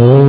Oh.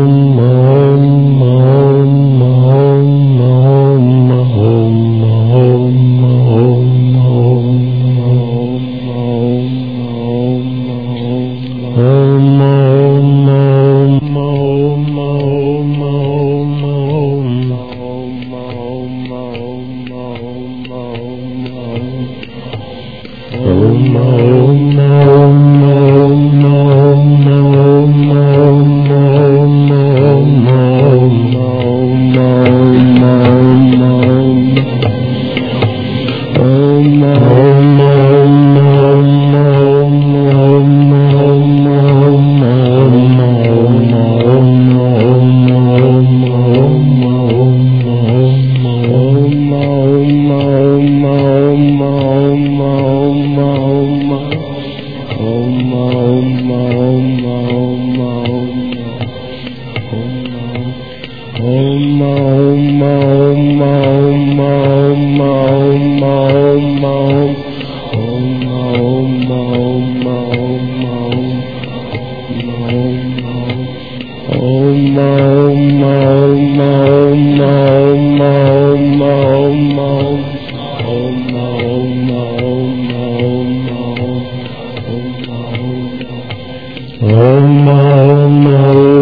Oh, Om Om Om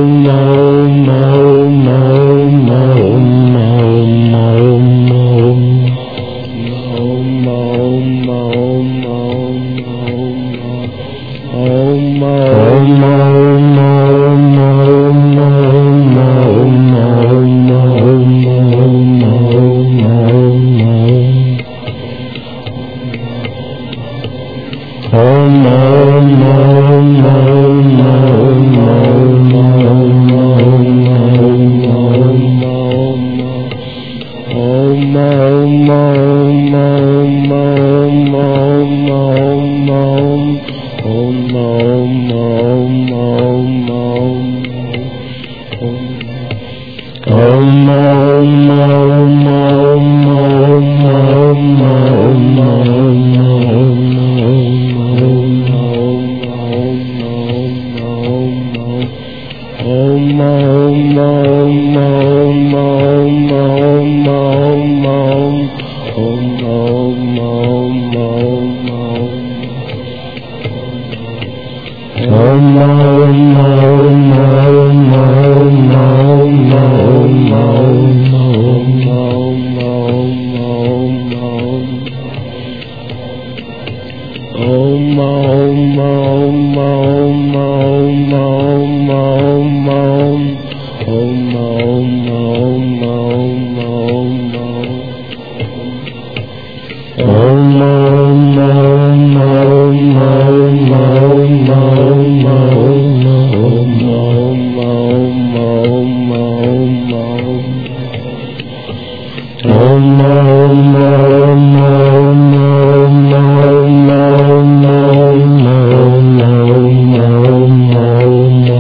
Om Om Om Om Om Om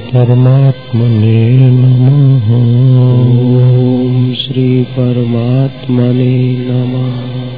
परमात्मने नमः। श्री परमात्मने नमः।